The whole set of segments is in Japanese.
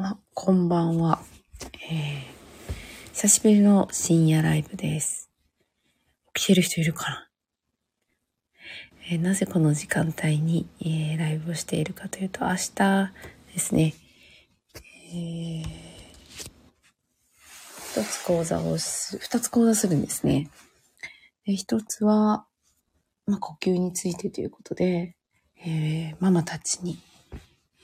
あ、こんばんは。えー、久しぶりの深夜ライブです。起きてる人いるかな、えーなぜこの時間帯に、えーライブをしているかというと、明日ですね、えー、一つ講座をす、二つ講座するんですね。で一つは、まあ、呼吸についてということで、えーママたちに、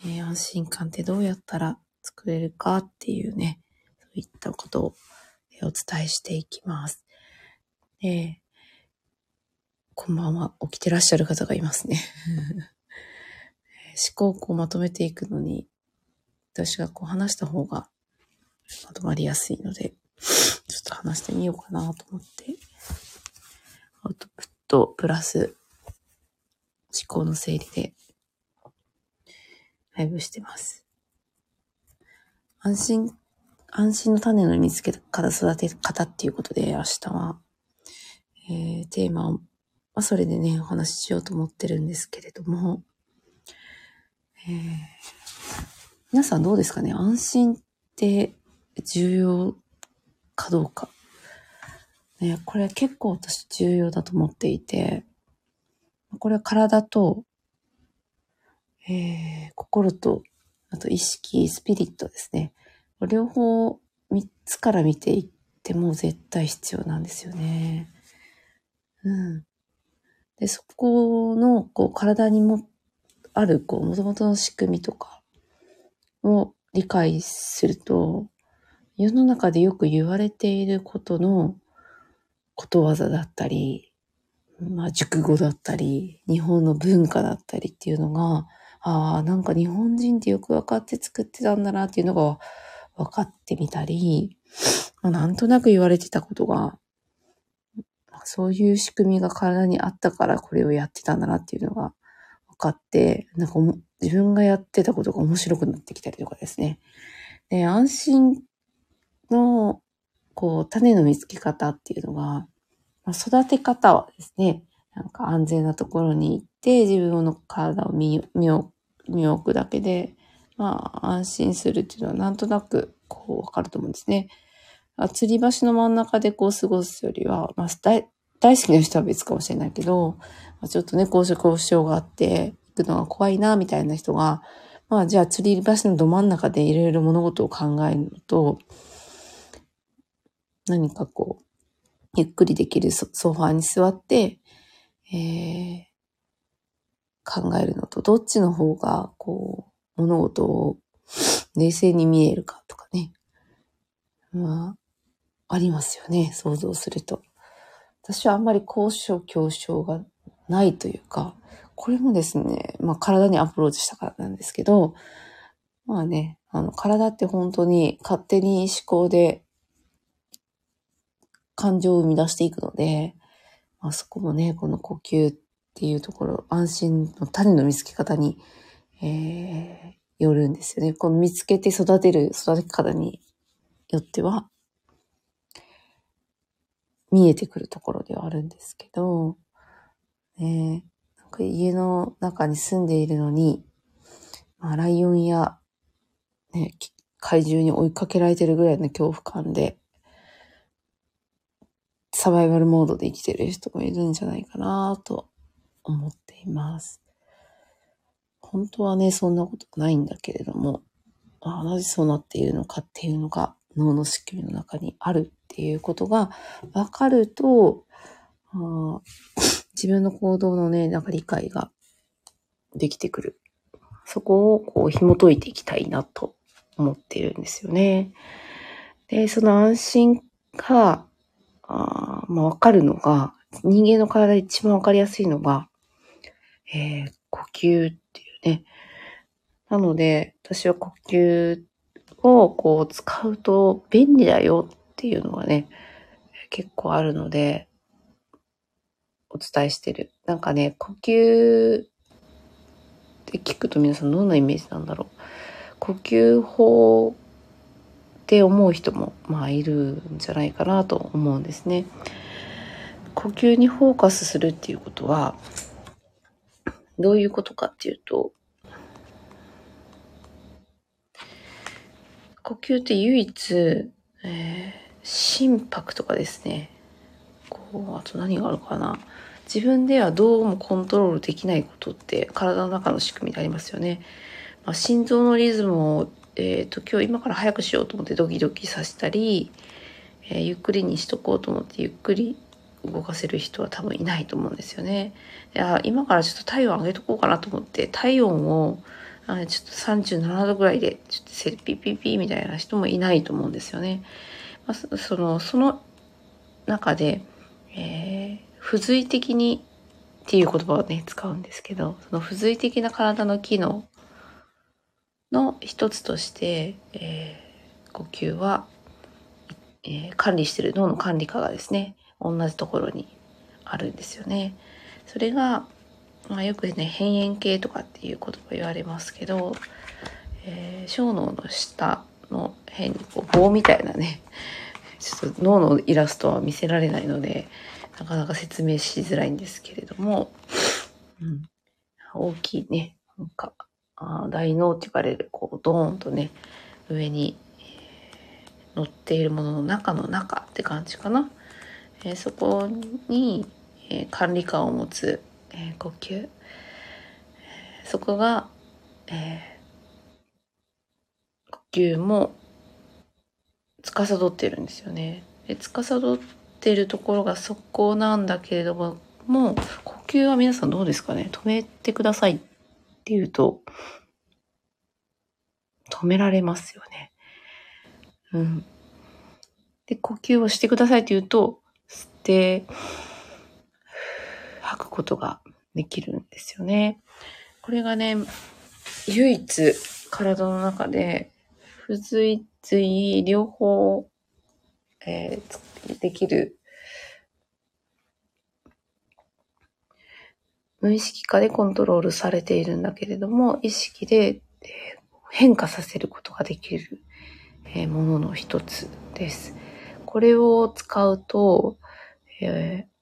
えー安心感ってどうやったら作れるかっていうね、そういったことをお伝えしていきます。で、こんばんは。起きてらっしゃる方がいますね。思考をこうまとめていくのに、私がこう話した方がまとまりやすいので、ちょっと話してみようかなと思って、アウトプットプラス思考の整理でライブしてます。安心、安心の種の見つけ方、育て方っていうことで、明日は、えー、テーマを、まあ、それでね、お話ししようと思ってるんですけれども、えー、皆さんどうですかね？安心って重要かどうか。ね、これ結構私重要だと思っていて、これは体と、えー、心と、あと意識、スピリットですね。両方三つから見ていっても絶対必要なんですよね。うん。で、そこの、こう、体にもある、こう、元々の仕組みとかを理解すると、世の中でよく言われていることのことわざだったり、まあ、熟語だったり、日本の文化だったりっていうのが、ああ、なんか日本人ってよく分かって作ってたんだなっていうのが分かってみたり、まあ、なんとなく言われてたことが、そういう仕組みが体にあったからこれをやってたんだなっていうのが分かって、なんか自分がやってたことが面白くなってきたりとかですね。で、安心の、こう、種の見つけ方っていうのが、まあ、育て方はですね、なんか安全なところに行って自分の体を見見お見置くだけで、まあ安心するっていうのはなんとなくこうわかると思うんですね。あ吊り橋の真ん中でこう過ごすよりは、まあ大大好きな人は別かもしれないけど、まあ、ちょっとね、高所恐怖症があって行くのが怖いなみたいな人が、まあじゃあ吊り橋のど真ん中でいろいろ物事を考えるのと、何かこう、ゆっくりできるソソファーに座って、えー考えるのと、どっちの方が、こう、物事を冷静に見えるかとかね。まあ、ありますよね、想像すると。私はあんまり高所恐怖症がないというか、これもですね、まあ体にアプローチしたからなんですけど、まあね、あの体って本当に勝手に思考で感情を生み出していくので、まあ、そこもね、この呼吸っていうところ、安心の種の見つけ方に、えー、よるんですよね。この見つけて育てる育て方によっては、見えてくるところではあるんですけど、ね、なんか家の中に住んでいるのに、まあ、ライオンや、ね、怪獣に追いかけられてるぐらいの恐怖感で、サバイバルモードで生きてる人もいるんじゃないかなと思っています。本当はね、そんなことないんだけれども、あなぜそうなっているのかっていうのが脳の仕組みの中にあるっていうことが分かると、あ 自分の行動のね、なんか理解ができてくる。そこをこう紐解いていきたいなと思っているんですよね。で、その安心が、あまあ、分かるのが、人間の体で一番分かりやすいのが、えー、呼吸っていうね。なので、私は呼吸をこう使うと便利だよっていうのがね、結構あるので、お伝えしてる。なんかね、呼吸って聞くと皆さんどんなイメージなんだろう。呼吸法って思う人もまあいるんじゃないかなと思うんですね。呼吸にフォーカスするっていうことは、どういうことかっていうと、呼吸って唯一、えー、心拍とかですね。こう、あと何があるかな。自分ではどうもコントロールできないことって体の中の仕組みでありますよね。まあ、心臓のリズムを、えっ、ー、と、今日今から早くしようと思ってドキドキさせたり、えー、ゆっくりにしとこうと思ってゆっくり動かせる人は多分いないと思うんですよね。いや今からちょっと体温上げとこうかなと思って体温をあちょっと37度ぐらいでちょっとセピピピみたいな人もいないと思うんですよね。まあ、そのその中で、えー、不随的にっていう言葉をね使うんですけどその不随的な体の機能の一つとして、えー、呼吸は、えー、管理してる脳の管理下がですね同じところにあるんですよね。それが、まあ、よくね辺縁系とかっていう言葉言われますけど、えー、小脳の下の辺にこう棒みたいなね ちょっと脳のイラストは見せられないのでなかなか説明しづらいんですけれども、うん、大きいねなんかあ大脳って言われるこうドーンとね上に、乗っているものの中の中って感じかな。え、そこに、え、管理官を持つ、え、呼吸、そこが、え呼吸も司ってるんですよね。で司ってるところがそこなんだけれどももう呼吸は皆さんどうですかね？止めてくださいって言うと止められますよね。うん。で、呼吸をしてくださいって言うと、て、吐くことができるんですよね。これがね、唯一体の中で、不随随両方、えー、できる無意識化でコントロールされているんだけれども、意識で変化させることができるものの一つです。これを使うと、えー、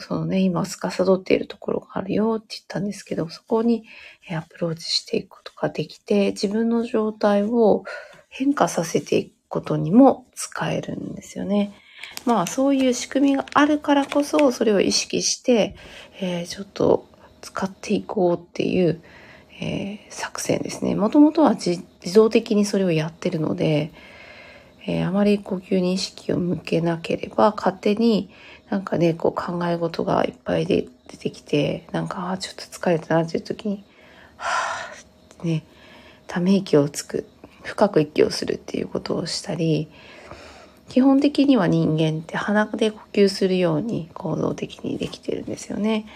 そのね、今、司っているところがあるよって言ったんですけど、そこにアプローチしていくことができて、自分の状態を変化させていくことにも使えるんですよね。まあ、そういう仕組みがあるからこそ、それを意識して、えー、ちょっと使っていこうっていう、えー、作戦ですね。もともとは自動的にそれをやってるので、えー、あまり呼吸に意識を向けなければ勝手になんかね、こう考え事がいっぱいで出てきて、なんか、ちょっと疲れたなっていう時に、はぁってね、ため息をつく、深く息をするっていうことをしたり、基本的には人間って鼻で呼吸するように行動的にできてるんですよね。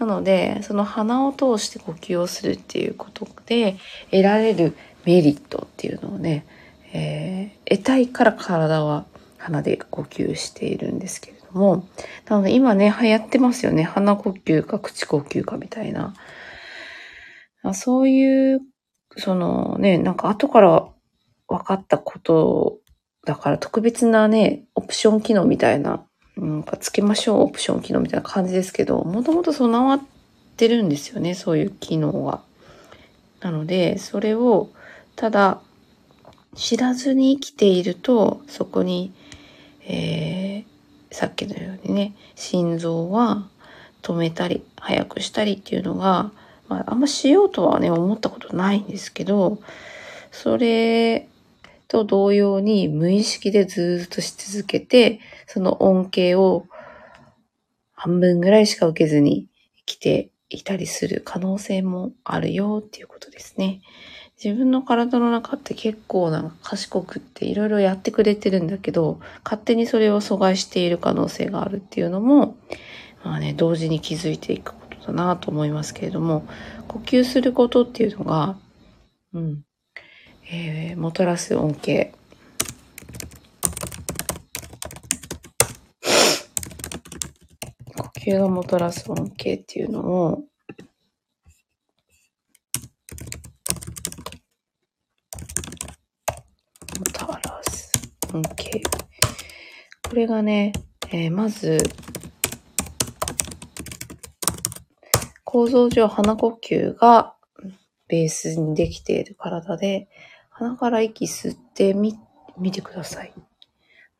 なので、その鼻を通して呼吸をするっていうことで得られるメリットっていうのをね、えー、得たいから体は鼻で呼吸しているんですけれども、なので今ね、流行ってますよね。鼻呼吸か口呼吸かみたいな。そういう、そのね、なんか後から分かったことだから特別なね、オプション機能みたいな、なんかつけましょうオプション機能みたいな感じですけど、もともと備わってるんですよね、そういう機能は。なので、それをただ知らずに生きていると、そこに、えー、さっきのようにね、心臓は止めたり、早くしたりっていうのが、まあ、あんましようとはね、思ったことないんですけど、それと同様に無意識でずっとし続けて、その恩恵を半分ぐらいしか受けずに生きていたりする可能性もあるよっていうことですね。自分の体の中って結構なんか賢くっていろいろやってくれてるんだけど、勝手にそれを阻害している可能性があるっていうのも、まあね、同時に気づいていくことだなと思いますけれども、呼吸することっていうのが、うん、えー、もたらす恩恵。呼吸がもたらす恩恵っていうのを、関係。これがね、えー、まず、構造上鼻呼吸がベースにできている体で、鼻から息吸ってみ、見てください。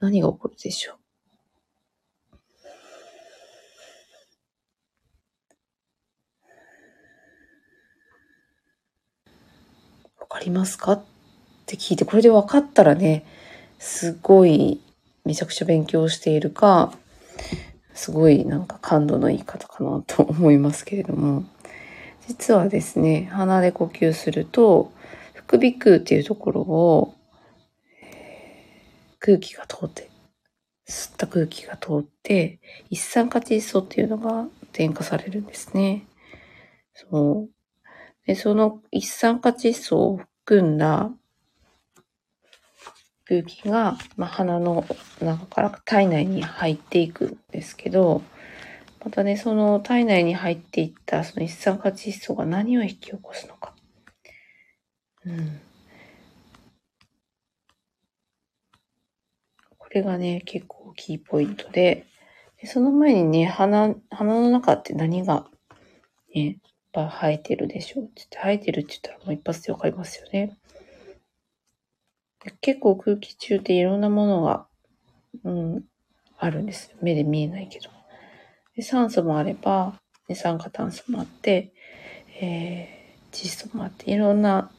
何が起こるでしょう？わかりますか？って聞いて、これで分かったらね、すごいめちゃくちゃ勉強しているか、すごいなんか感度のいい方かなと思いますけれども、実はですね、鼻で呼吸すると、副鼻腔っていうところを、空気が通って、吸った空気が通って、一酸化窒素っていうのが添加されるんですね。そう。で、その一酸化窒素を含んだ空気が、まあ、鼻の中から体内に入っていくんですけど、またね、その体内に入っていったその一酸化窒素が何を引き起こすのか。うん。これがね、結構キーポイントで、でその前にね、鼻、鼻の中って何がね、ぱ生えてるでしょうって言って、生えてるって言ったらもう一発でわかりますよね。結構空気中っていろんなものが、うん、あるんです。目で見えないけど。で酸素もあれば、二酸化炭素もあって、えー、窒素もあって、いろんな、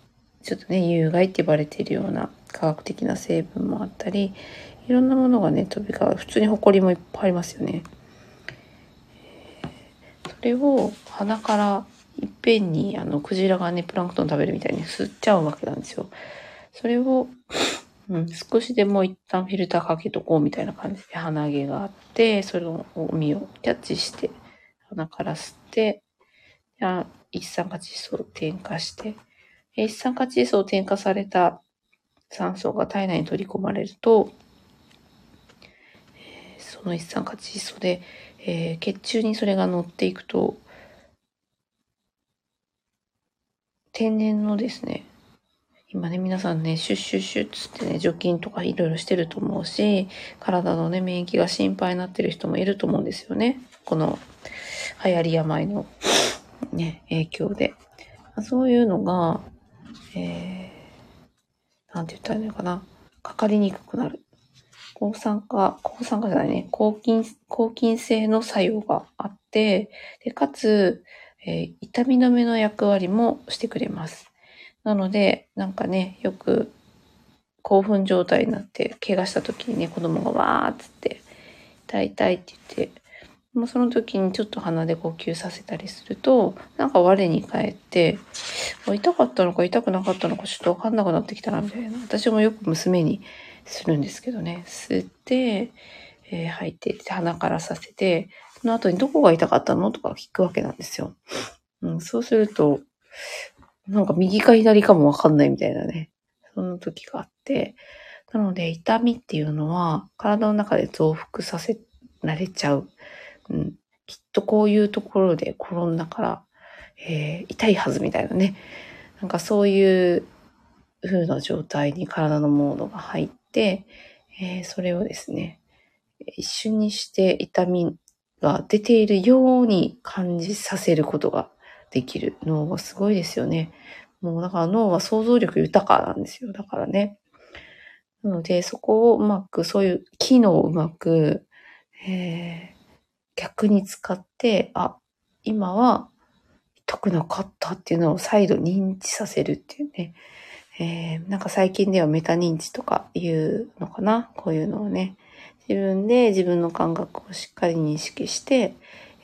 ちょっとね、有害って呼ばれているような科学的な成分もあったり、いろんなものがね、飛び交う。普通に埃もいっぱいありますよね。それを鼻からいっぺんにあのクジラがね、プランクトン食べるみたいに吸っちゃうわけなんですよ。それを、うん、少しでも一旦フィルターかけとこうみたいな感じで鼻毛があって、それを身をキャッチして、鼻から吸って、一酸化窒素を添加して、一酸化窒素を添加された酸素が体内に取り込まれると、その一酸化窒素で、えー、血中にそれが乗っていくと、天然のですね、今ね、皆さんね、シュッシュッシュッつってね、除菌とかいろいろしてると思うし、体のね、免疫が心配になってる人もいると思うんですよね。この流行り病のね、影響で。そういうのが、えー、なんて言ったらいいのかな。かかりにくくなる。抗酸化、抗酸化じゃないね、抗菌、抗菌性の作用があって、で、かつ、えー、痛み止めの役割もしてくれます。なので、なんかね、よく興奮状態になって、怪我した時にね、子供がわーっつって、痛い痛いって言って、もうその時にちょっと鼻で呼吸させたりすると、なんか我に返って、痛かったのか痛くなかったのかちょっとわかんなくなってきたな、みたいな。私もよく娘にするんですけどね。吸って、えー、吐いて、鼻からさせて、その後にどこが痛かったの？とか聞くわけなんですよ。うん、そうすると、なんか右か左かもわかんないみたいなね。そんな時があって。なので、痛みっていうのは、体の中で増幅させられちゃう。うん、きっとこういうところで転んだから、えー、痛いはずみたいなね。なんかそういう風な状態に体のモードが入って、えー、それをですね、一瞬にして痛みが出ているように感じさせることができる脳はすごいですよね。もうだから脳は想像力豊かなんですよ。だからね。なので、そこをうまく、そういう機能をうまく、えー、逆に使って、あ、今は痛くなかったっていうのを再度認知させるっていうね。えー、なんか最近ではメタ認知とか言うのかなこういうのをね。自分で自分の感覚をしっかり認識して、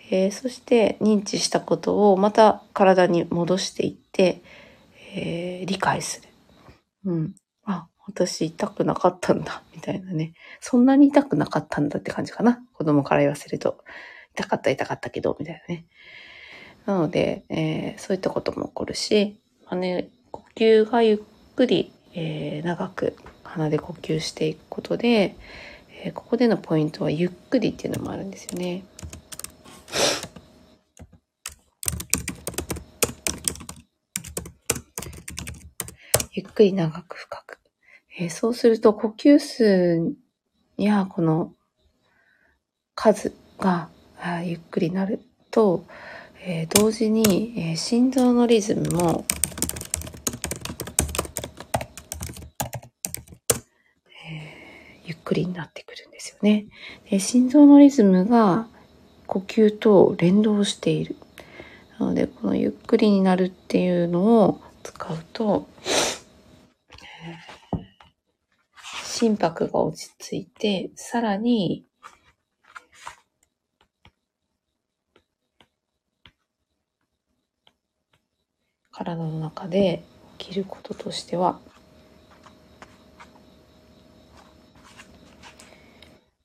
えー、そして認知したことをまた体に戻していって、えー、理解する。うん。あ、私痛くなかったんだ、みたいなね。そんなに痛くなかったんだって感じかな。子供から言わせると。痛かった痛かったけど、みたいなね。なので、えー、そういったことも起こるし、まあね、呼吸がゆっくり、えー、長く鼻で呼吸していくことで、えー、ここでのポイントはゆっくりっていうのもあるんですよね。くり長く深く。えー、そうすると呼吸数やこの数がゆっくりなると、えー、同時に、えー、心臓のリズムもゆっくりになってくるんですよね。で心臓のリズムが呼吸と連動している。なので、このゆっくりになるっていうのを使うと、心拍が落ち着いて、さらに、体の中で起きることとしては、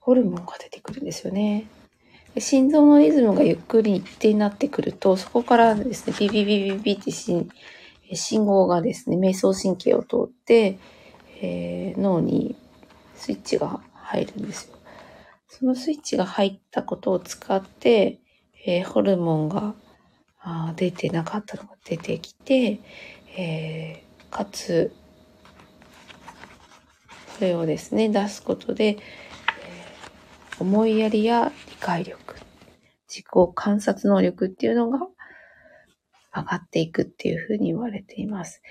ホルモンが出てくるんですよね。心臓のリズムがゆっくり一定になってくると、そこからですね、ビビビビビって信号がですね、瞑想神経を通って、えー、脳にスイッチが入るんですよ。そのスイッチが入ったことを使って、えー、ホルモンがあ出てなかったのが出てきて、えー、かつ、それをですね、出すことで、えー、思いやりや理解力、自己観察能力っていうのが上がっていくっていうふうに言われています。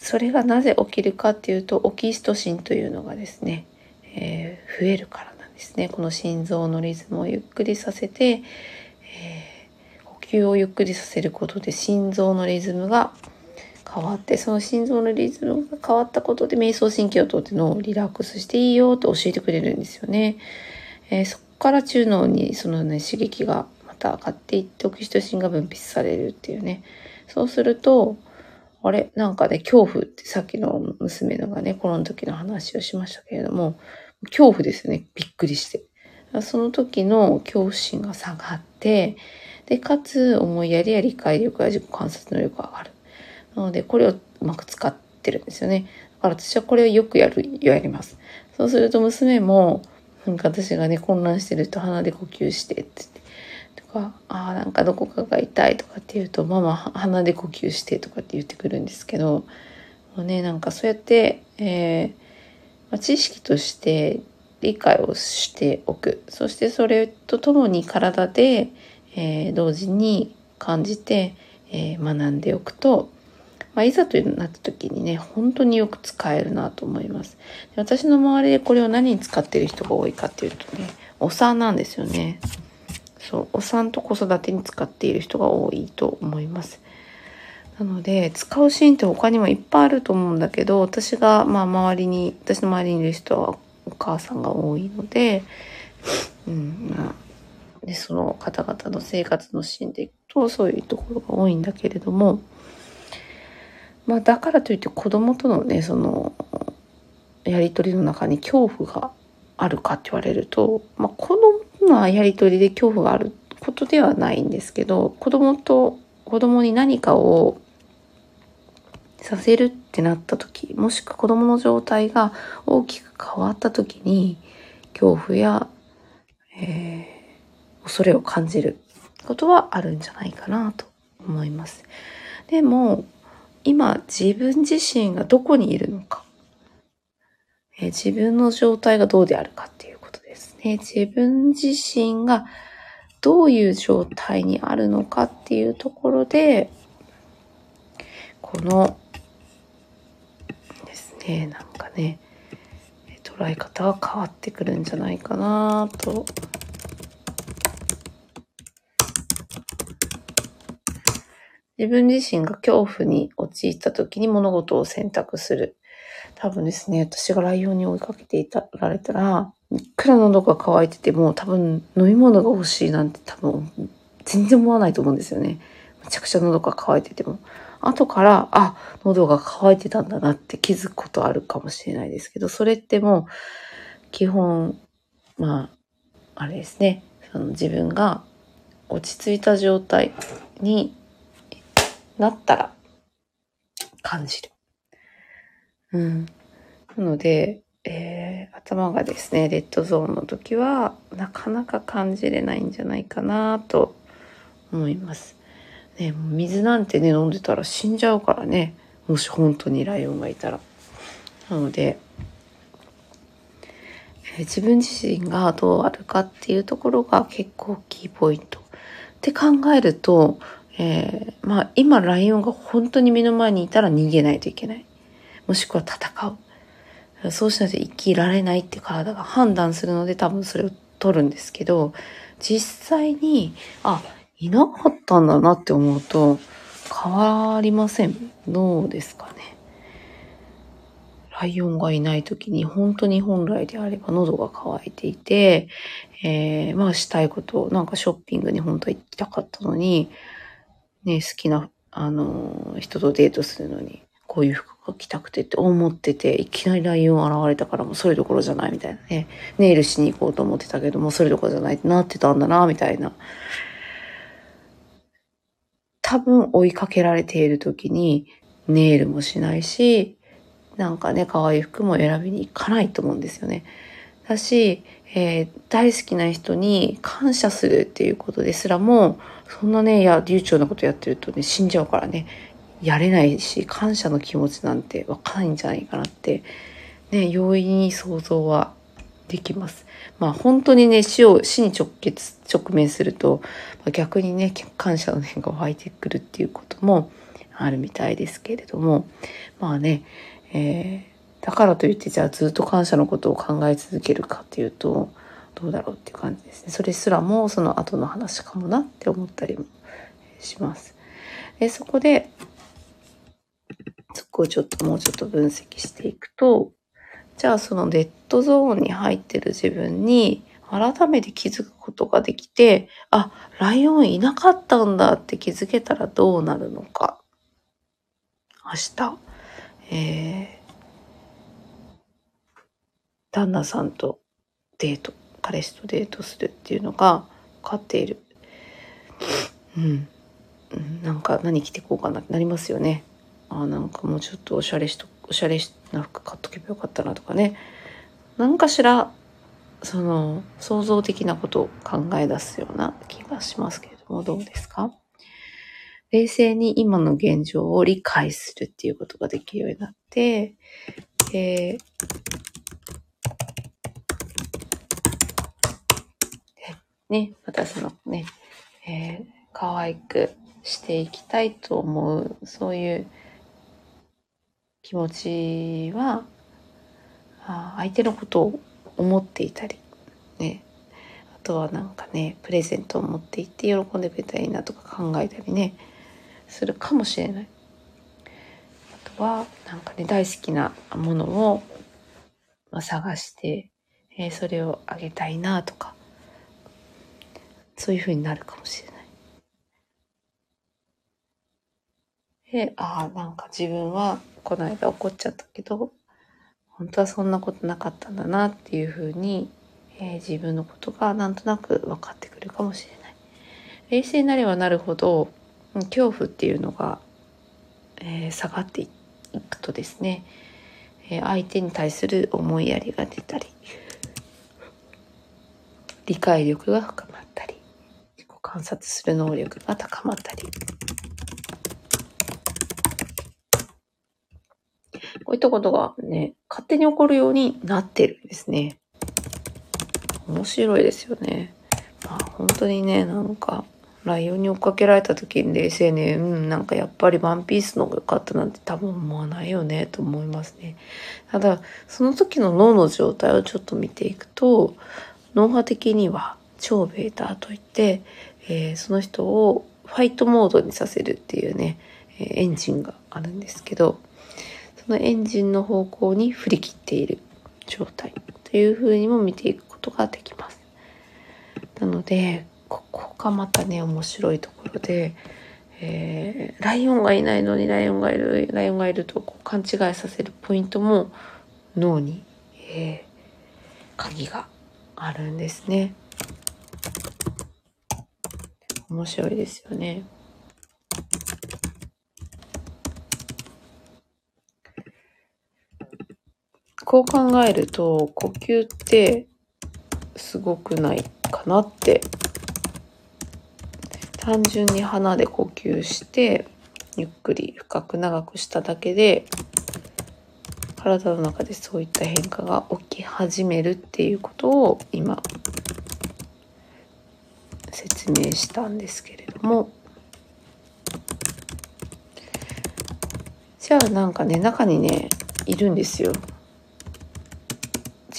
それがなぜ起きるかっていうと、オキシトシンというのがですね、えー、増えるからなんですね。この心臓のリズムをゆっくりさせて、えー、呼吸をゆっくりさせることで心臓のリズムが変わって、その心臓のリズムが変わったことで瞑想神経を通って脳をリラックスしていいよと教えてくれるんですよね。えー、そこから中脳にそのね、刺激がまた上がっていってオキシトシンが分泌されるっていうね。そうすると、あれなんかね、恐怖ってさっきの娘のがね、この時の話をしましたけれども、恐怖ですね。びっくりして。その時の恐怖心が下がって、で、かつ思いやりや理解力や自己観察能力が上がる。なので、これをうまく使ってるんですよね。だから私はこれをよくやる、やります。そうすると娘も、なんか私がね、混乱してると鼻で呼吸してって、か、ああ、なんかどこかが痛いとかって言うと、ママ鼻で呼吸してとかって言ってくるんですけど、もうね、なんかそうやって、えーまあ、知識として理解をしておく。そしてそれとともに体で、えー、同時に感じて、えー、学んでおくと、まあ、いざとなった時にね、本当によく使えるなと思います。私の周りでこれを何に使ってる人が多いかっていうとね、お産なんですよね。そう、お産と子育てに使っている人が多いと思います。なので、使うシーンって他にもいっぱいあると思うんだけど、私が、まあ、周りに、私の周りにいる人はお母さんが多いので、うん、まあ、で、その方々の生活のシーンでいくと、そういうところが多いんだけれども、まあ、だからといって子供とのね、その、やりとりの中に恐怖があるかって言われると、まあ、子供のやりとりで恐怖があることではないんですけど、子供と子供に何かをさせるってなった時、もしくは子供の状態が大きく変わった時に、恐怖や、えー、恐れを感じることはあるんじゃないかなと思います。でも、今自分自身がどこにいるのか、えー、自分の状態がどうであるかっていうね。自分自身がどういう状態にあるのかっていうところで、このですね、なんかね、捉え方は変わってくるんじゃないかなと自分自身が恐怖に陥った時に物事を選択する。多分ですね、私がライオンに追いかけていたられたら、いくら喉が渇いてても多分飲み物が欲しいなんて多分全然思わないと思うんですよね。めちゃくちゃ喉が渇いてても。後から、あ、喉が渇いてたんだなって気づくことあるかもしれないですけど、それってもう、基本、まあ、あれですね、その自分が落ち着いた状態になったら感じる。うん。なので、えー、頭がですね、レッドゾーンの時は、なかなか感じれないんじゃないかなと思います。ね、水なんてね、飲んでたら死んじゃうからね。もし本当にライオンがいたら。なので、えー、自分自身がどうあるかっていうところが結構キーポイント。って考えると、えー、まあ今ライオンが本当に目の前にいたら逃げないといけない。もしくは戦う。そうしないと生きられないって体が判断するので多分それを取るんですけど、実際に、あ、いなかったんだなって思うと変わりません。どうですかね。ライオンがいない時に本当に本来であれば喉が渇いていて、えー、まあしたいこと、なんかショッピングに本当は行きたかったのに、ね、好きな、あの、人とデートするのに、こういう服が着たくてって思ってて、いきなりライオン現れたからもうそれどころじゃないみたいなね。ネイルしに行こうと思ってたけども、それどころじゃないってなってたんだな、みたいな。多分追いかけられている時に、ネイルもしないし、なんかね、可愛い服も選びに行かないと思うんですよね。だし、えー、大好きな人に感謝するっていうことですらも、そんなね、いや、流暢なことやってるとね、死んじゃうからね、やれないし、感謝の気持ちなんてわかんないんじゃないかなって、ね、容易に想像はできます。まあ本当にね、死を、死に直結、直面すると、ま、逆にね、感謝の念が湧いてくるっていうこともあるみたいですけれども、まあね、えー、だからといってじゃあずっと感謝のことを考え続けるかっていうとどうだろうっていう感じですねそれすらもその後の話かもなって思ったりもします。でそこでそこをちょっともうちょっと分析していくとじゃあそのデッドゾーンに入ってる自分に改めて気づくことができてあライオンいなかったんだって気づけたらどうなるのか明日？えー、旦那さんとデート、彼氏とデートするっていうのが分かっている。うん。なんか何着てこうかなってなりますよね。あなんかもうちょっとおしゃれしと、おしゃれな服買っとけばよかったなとかね。何かしら、その、創造的なことを考え出すような気がしますけれども、どうですか？冷静に今の現状を理解するっていうことができるようになって、えー、ね、私のね、えー、可愛くしていきたいと思う、そういう気持ちは、相手のことを思っていたり、ね、あとはなんかね、プレゼントを持っていって喜んでくれたらいいなとか考えたりね、するかもしれない。あとは、なんかね、大好きなものを、探して、えー、それをあげたいなとか、そういう風になるかもしれない。で、ああ、なんか自分はこの間怒っちゃったけど、本当はそんなことなかったんだなっていう風に、えー、自分のことがなんとなく分かってくるかもしれない。冷静になればなるほど、恐怖っていうのが、えー、下がっていくとですね、えー、相手に対する思いやりが出たり理解力が深まったり自己観察する能力が高まったりこういったことがね勝手に起こるようになってるんですね面白いですよねまあ本当にねなんかライオンに追っかけられた時に冷静に、うん、なんかやっぱりワンピースの方が良かったなんて多分思わないよねと思いますね。ただ、その時の脳の状態をちょっと見ていくと、脳波的には超ベータといって、えー、その人をファイトモードにさせるっていうね、エンジンがあるんですけど、のエンジンの方向に振り切っている状態というふうにも見ていくことができます。なので、ここがまたね、面白いところで、えー、ライオンがいないのにライオンがいる、ライオンがいるとこう勘違いさせるポイントも脳に、えー、鍵があるんですね。面白いですよね。こう考えると呼吸ってすごくないかなって。単純に鼻で呼吸してゆっくり深く長くしただけで体の中でそういった変化が起き始めるっていうことを今説明したんですけれども。じゃあなんかね中にねいるんですよ。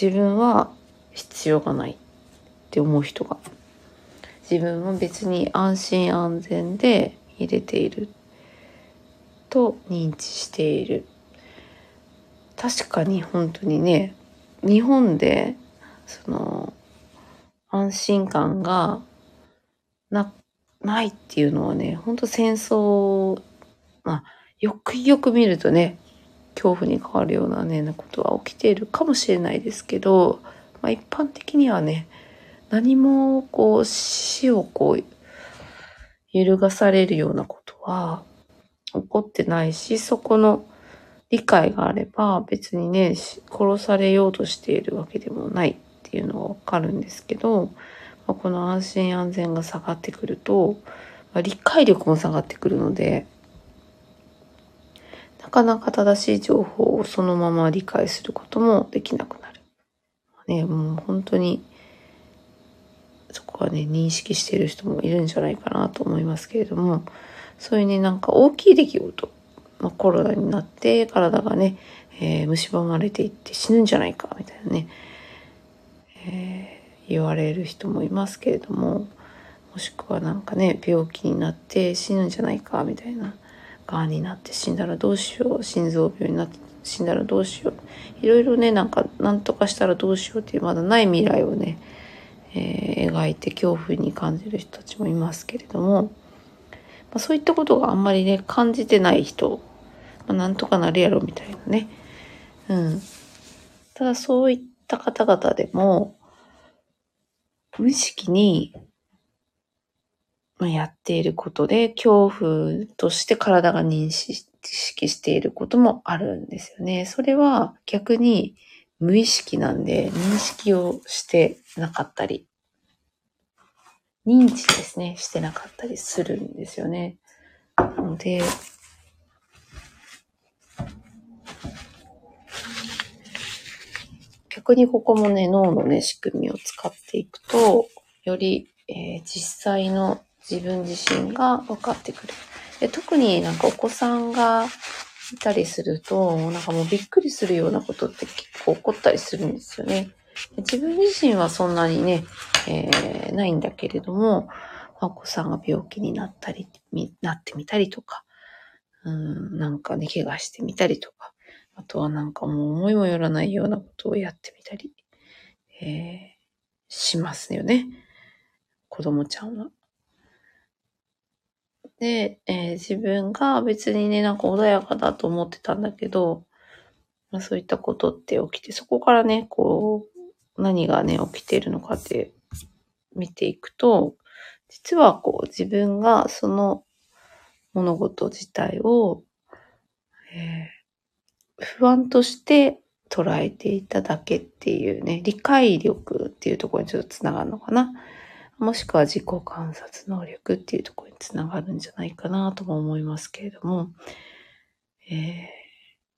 自分は必要がないって思う人が自分は別に安心安全で入れていると認知している。確かに本当にね日本でその安心感がなないっていうのはね本当戦争まあよくよく見るとね恐怖に変わるようなねなことは起きているかもしれないですけど、まあ、一般的にはね何もこう死をこう揺るがされるようなことは起こってないし、そこの理解があれば別にね、殺されようとしているわけでもないっていうのがわかるんですけど、まあ、この安心安全が下がってくると、まあ、理解力も下がってくるので、かなか正しい情報をそのまま理解することもできなくなる。ね、もう本当にそこはね、認識している人もいるんじゃないかなと思いますけれども、そういうね、なんか大きい出来事、まあ、コロナになって体がね、えー、蝕まれていって死ぬんじゃないか、みたいなね、えー、言われる人もいますけれども、もしくはなんかね、病気になって死ぬんじゃないか、みたいな。癌になって死んだらどうしよう、心臓病になって死んだらどうしよう。いろいろね、なんか、なんとかしたらどうしようっていうまだない未来をね、えー、描いて恐怖に感じる人たちもいますけれども、まあ、そういったことがあんまりね感じてない人、まあ、なんとかなるやろみたいなね、うん、ただそういった方々でも無意識にまあやっていることで恐怖として体が認識していることもあるんですよね。それは逆に無意識なんで認識をしてなかったり、認知ですね、してなかったりするんですよね。なので、逆にここもね、脳のね、仕組みを使っていくと、より、えー、実際の自分自身が分かってくる。で特になんかお子さんがいたりすると、なんかもうびっくりするようなことって結構起こったりするんですよね。自分自身はそんなにね、えー、ないんだけれども、お子さんが病気になったり、なってみたりとか、うん、なんかね、怪我してみたりとか、あとはなんかもう思いもよらないようなことをやってみたり、えー、しますよね。子供ちゃんは。で、えー、自分が別にね、なんか穏やかだと思ってたんだけど、まあ、そういったことって起きて、そこからね、こう、何がね、起きてるのかって見ていくと、実はこう、自分がその物事自体を、えー、不安として捉えていただけっていうね、理解力っていうところにちょっとつながるのかな。もしくは自己観察能力っていうところにつながるんじゃないかなとも思いますけれども、えー、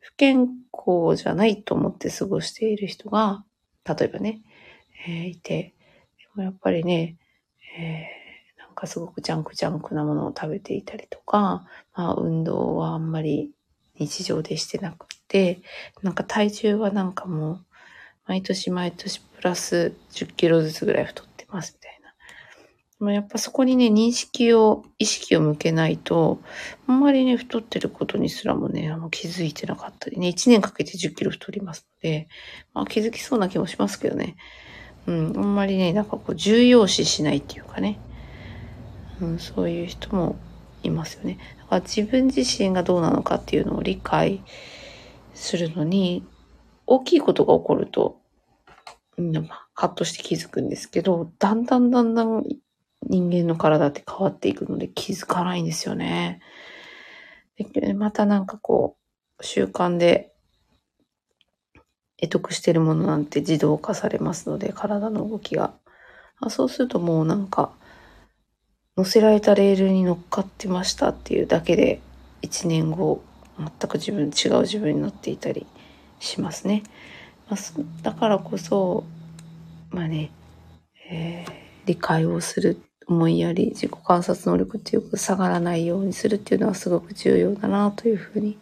不健康じゃないと思って過ごしている人が、例えばね、えー、いて、でもやっぱりね、えー、なんかすごくジャンクジャンクなものを食べていたりとか、まあ運動はあんまり日常でしてなくて、なんか体重はなんかもう、毎年毎年プラス10キロずつぐらい太ってます。まあ、やっぱそこにね、認識を、意識を向けないと、あんまりね、太ってることにすらもね、あの気づいてなかったりね、1年かけて10キロ太りますので、まあ気づきそうな気もしますけどね。うん、あんまりね、なんかこう重要視しないっていうかね、うん、そういう人もいますよね。だから自分自身がどうなのかっていうのを理解するのに、大きいことが起こると、うん、まあ、カットして気づくんですけど、だんだんだんだん人間の体って変わっていくので気づかないんですよね。でまたなんかこう、習慣で得得してるものなんて自動化されますので、体の動きが。あそうするともうなんか、乗せられたレールに乗っかってましたっていうだけで、1年後、全く自分、違う自分になっていたりしますね。まあ、だからこそ、まあね、えー、理解をする思いやり、自己観察能力っていうか下がらないようにするっていうのはすごく重要だなというふうに、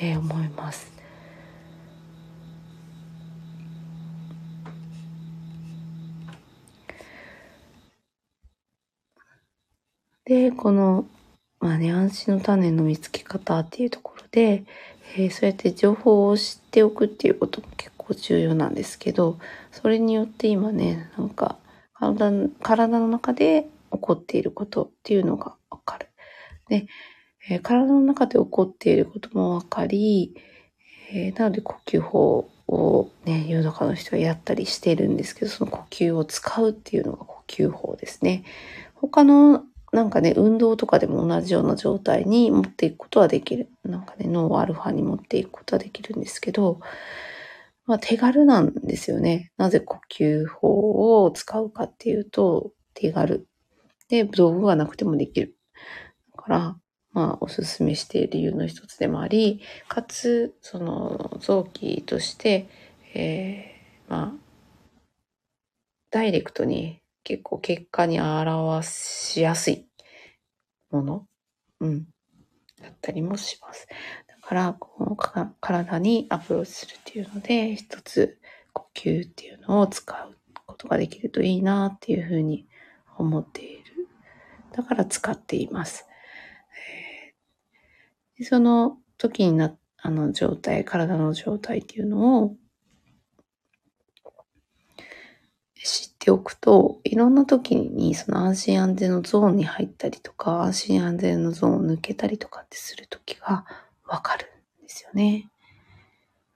えー、思います。で、この、まあね、安心の種の見つけ方っていうところで、えー、そうやって情報を知っておくっていうことも結構重要なんですけど、それによって今ね、なんか、体、の中で起こっていることっていうのがわかる。で、えー、体の中で起こっていることもわかり、えー、なので呼吸法をね、世の中の人はやったりしてるんですけど、その呼吸を使うっていうのが呼吸法ですね。他のなんかね、運動とかでも同じような状態に持っていくことはできる。なんかね、脳をアルファに持っていくことはできるんですけど、まあ手軽なんですよね。なぜ呼吸法を使うかっていうと、手軽。で、道具がなくてもできる。だから、まあ、おすすめしている理由の一つでもあり、かつ、その、臓器として、えー、まあ、ダイレクトに結構結果に表しやすいもの、うん、だったりもします。から、この体にアプローチするっていうので、一つ呼吸っていうのを使うことができるといいなっていうふうに思っている。だから使っています。でその時にな、あの状態、体の状態っていうのを知っておくと、いろんな時にその安心安全のゾーンに入ったりとか、安心安全のゾーンを抜けたりとかってする時がわかるんですよね。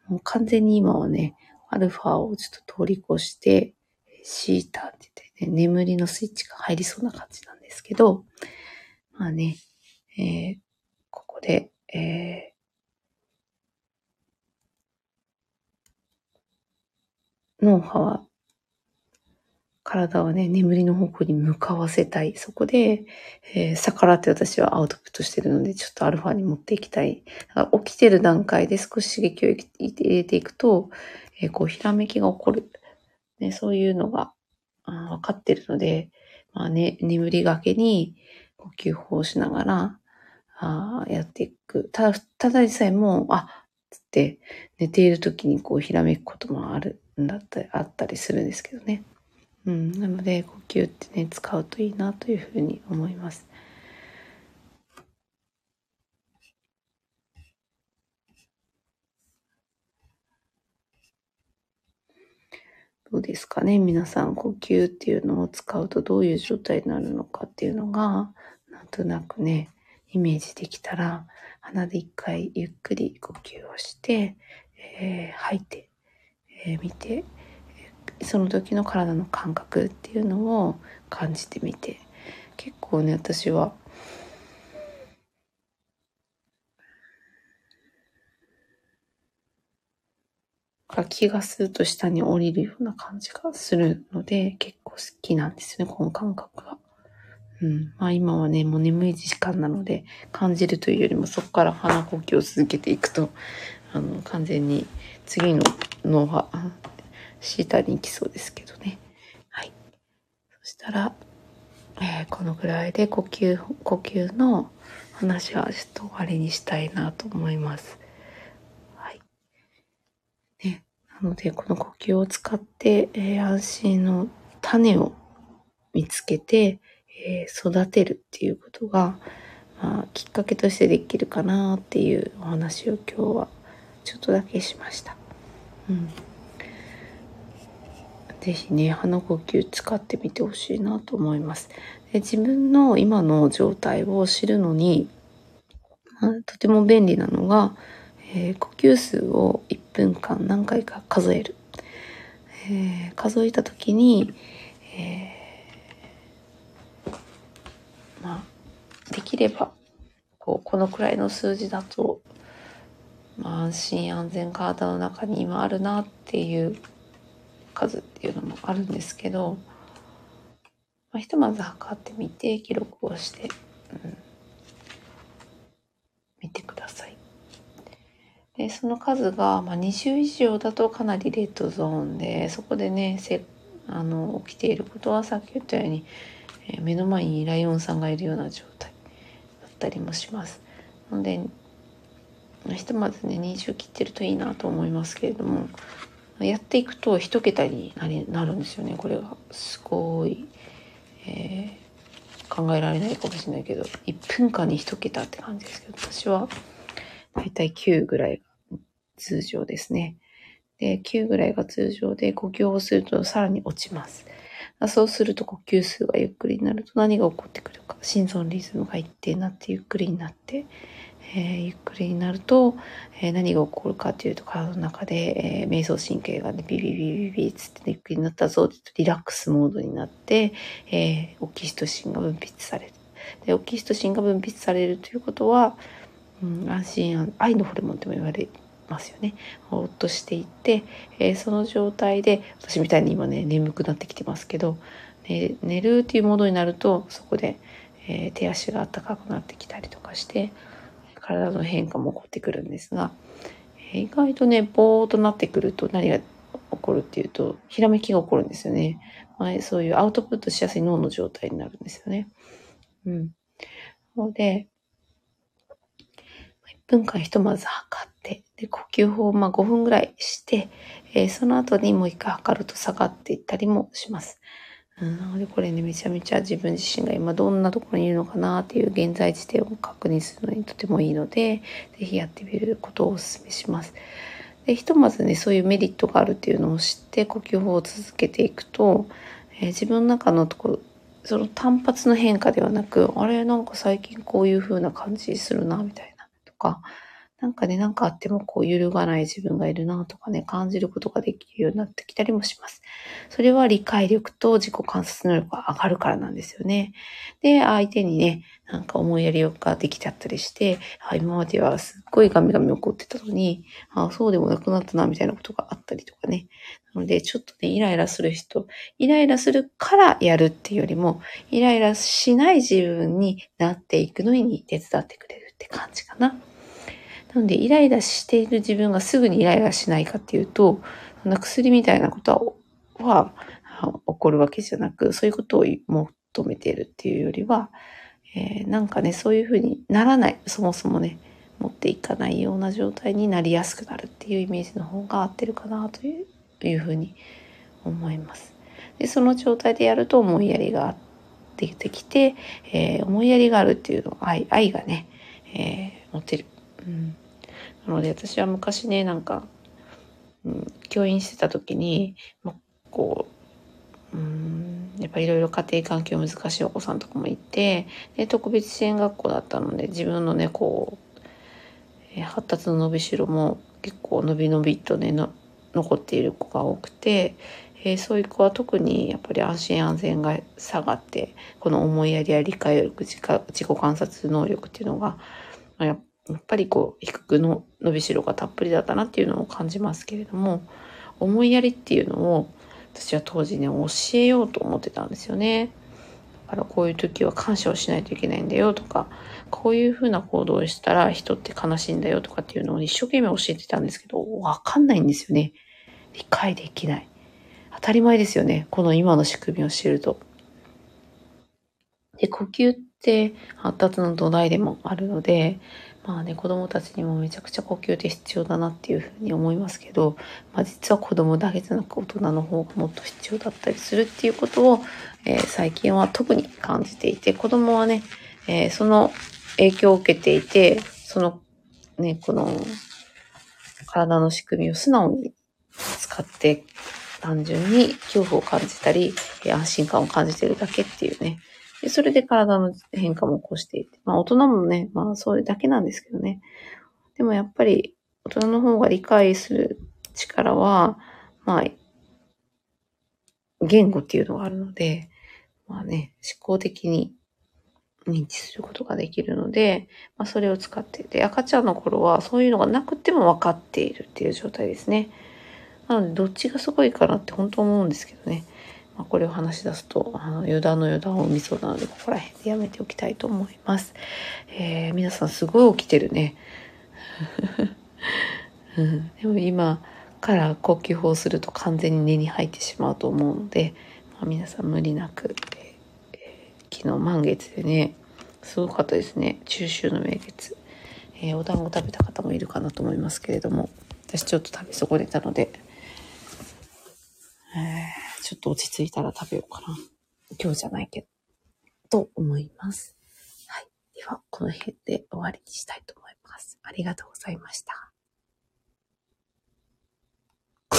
もう完全に今はね、アルファをちょっと通り越して、シータって言ってね、眠りのスイッチが入りそうな感じなんですけど、まあね、えー、ここで、えー、脳波は体はね、眠りの方向に向かわせたい。そこで、えー、逆らって私はアウトプットしてるので、ちょっとアルファに持っていきたい。だから起きてる段階で少し刺激を入れていくと、えー、こう、ひらめきが起こる。ね、そういうのが、あ分かってるので、まあね、眠りがけに呼吸法をしながら、あやっていく。ただ、ただでさえも、あ、つって、寝ている時にこう、ひらめくこともあるんだったり、あったりするんですけどね。うん、なので呼吸ってね使うといいなというふうに思います。どうですかね？皆さん呼吸っていうのを使うとどういう状態になるのかっていうのがなんとなくねイメージできたら鼻で一回ゆっくり呼吸をして、えー、吐いて、えー、みてその時の体の感覚っていうのを感じてみて結構ね私は気がすると下に降りるような感じがするので結構好きなんですねこの感覚が。うん。まあ今はね、もう眠い時間なので感じるというよりもそこから鼻呼吸を続けていくと、あの、完全に次の脳波、シータに行きそうですけどね。はい。そしたら、えー、このぐらいで呼吸、呼吸の話はちょっと終わりにしたいなと思います。はい。ね。なので、この呼吸を使って、えー、安心の種を見つけて、えー、育てるっていうことが、まあ、きっかけとしてできるかなっていうお話を今日はちょっとだけしました。うん。ぜひね、鼻呼吸使ってみてほしいなと思います。で自分の今の状態を知るのに、まあ、とても便利なのが、えー、呼吸数を1分間何回か数える。えー、数えた時に、えー、まあ、できれば、こう、このくらいの数字だと、まあ、安心安全体の中に今あるなっていう数っていうのもあるんですけど、まあ、ひとまず測ってみて記録をして、うん、見てください。でその数が、まあ、20以上だとかなりレッドゾーンでそこでねせあの起きていることはさっき言ったように、えー、目の前にライオンさんがいるような状態だったりもします。のでひとまずね20切ってるといいなと思いますけれどもやっていくと一桁になるんですよねこれがすごい、えー、考えられないかもしれないけど、1分間に1桁って感じですけど、私はだいたい9ぐらいが通常ですね。で、9ぐらいが通常で呼吸をするとさらに落ちます。そうすると呼吸数がゆっくりになると何が起こってくるか。心臓のリズムが一定になってゆっくりになって、えー、ゆっくりになると、えー、何が起こるかというと体の中で、えー、瞑想神経がね、ビビビビビつって、ゆっくりになったぞってリラックスモードになって、えオキシトシンが分泌される。で、オキシトシンが分泌されるということは、うん、安心愛のホルモンとも言われますよね。ほっとしていって、え、その状態で私みたいに今ね眠くなってきてますけど、ね、寝るっていうモードになるとそこで、え、手足が暖かくなってきたりとかして体の変化も起こってくるんですが、意外とねぼーっとなってくると何が起こるっていうとひらめきが起こるんですよね。まあ、そういうアウトプットしやすい脳の状態になるんですよね。うん。ので、1分間ひとまず測って、で、呼吸法をま5分ぐらいして、えー、その後にもう一回測ると下がっていったりもします。うん、なのでこれね、めちゃめちゃ自分自身が今どんなところにいるのかなっていう現在地点を確認するのにとてもいいので、ぜひやってみることをお勧めします。で、ひとまずね、そういうメリットがあるっていうのを知って呼吸法を続けていくと、えー、自分の中のところ、その単発の変化ではなく、あれなんか最近こういう風な感じするな、みたいなとか、なんかね、なんかあってもこう揺るがない自分がいるなとかね、感じることができるようになってきたりもします。それは理解力と自己観察能力が上がるからなんですよね。で、相手にね、なんか思いやりができちゃったりして、あ今まではすっごいガミガミ怒ってたのに、あそうでもなくなったな、みたいなことがあったりとかね。なので、ちょっとね、イライラする人、イライラするからやるっていうよりも、イライラしない自分になっていくのに手伝ってくれるって感じかな。なので、イライラしている自分がすぐにイライラしないかっていうと、そんな薬みたいなことは起こるわけじゃなく、そういうことを求めているっていうよりは、えー、なんかね、そういうふうにならない、そもそもね、持っていかないような状態になりやすくなるっていうイメージの方が合ってるかなというふうに思います。で、その状態でやると思いやりが出てきて、えー、思いやりがあるっていうのは愛、愛がね、えー、持てる。うん。なので私は昔ね、なんか、うん、教員してた時に、ま、こう、うん、やっぱりいろいろ家庭環境難しいお子さんとかもいて、で、特別支援学校だったので、自分のね、こう、え、発達の伸びしろも結構伸び伸びとね、の残っている子が多くて、えー、そういう子は特にやっぱり安心安全が下がって、この思いやりや理解力、自己観察能力っていうのが、やっぱやっぱりこう、低くの伸びしろがたっぷりだったなっていうのを感じますけれども、思いやりっていうのを私は当時ね、教えようと思ってたんですよね。だからこういう時は感謝をしないといけないんだよとか、こういうふうな行動をしたら人って悲しいんだよとかっていうのを一生懸命教えてたんですけど、わかんないんですよね。理解できない。当たり前ですよね。この今の仕組みを知ると。で、呼吸って発達の土台でもあるので、まあね、子供たちにもめちゃくちゃ呼吸って必要だなっていうふうに思いますけど、まあ、実は子供だけじゃなく大人の方がもっと必要だったりするっていうことを、えー、最近は特に感じていて、子供はね、えー、その影響を受けていて、そのね、この体の仕組みを素直に使って単純に恐怖を感じたり、安心感を感じてるだけっていうね、で、それで体の変化も起こしていて。まあ大人もね、まあそれだけなんですけどね。でもやっぱり大人の方が理解する力は、まあ、言語っていうのがあるので、まあね、思考的に認知することができるので、まあそれを使ってで、赤ちゃんの頃はそういうのがなくても分かっているっていう状態ですね。なので、どっちがすごいかなって本当思うんですけどね。まあ、これを話し出すと、あの、余談の余談を見そうなので、ここら辺でやめておきたいと思います。えー、皆さんすごい起きてるね。でも今から呼吸法すると完全に寝に入ってしまうと思うので、まあ、皆さん無理なく、えー、昨日満月でね、すごかったですね。中秋の名月。えー、お団子食べた方もいるかなと思いますけれども、私ちょっと食べ損ねたので、えーちょっと落ち着いたら食べようかな。今日じゃないけど。と思います。はい。では、この辺で終わりにしたいと思います。ありがとうございました。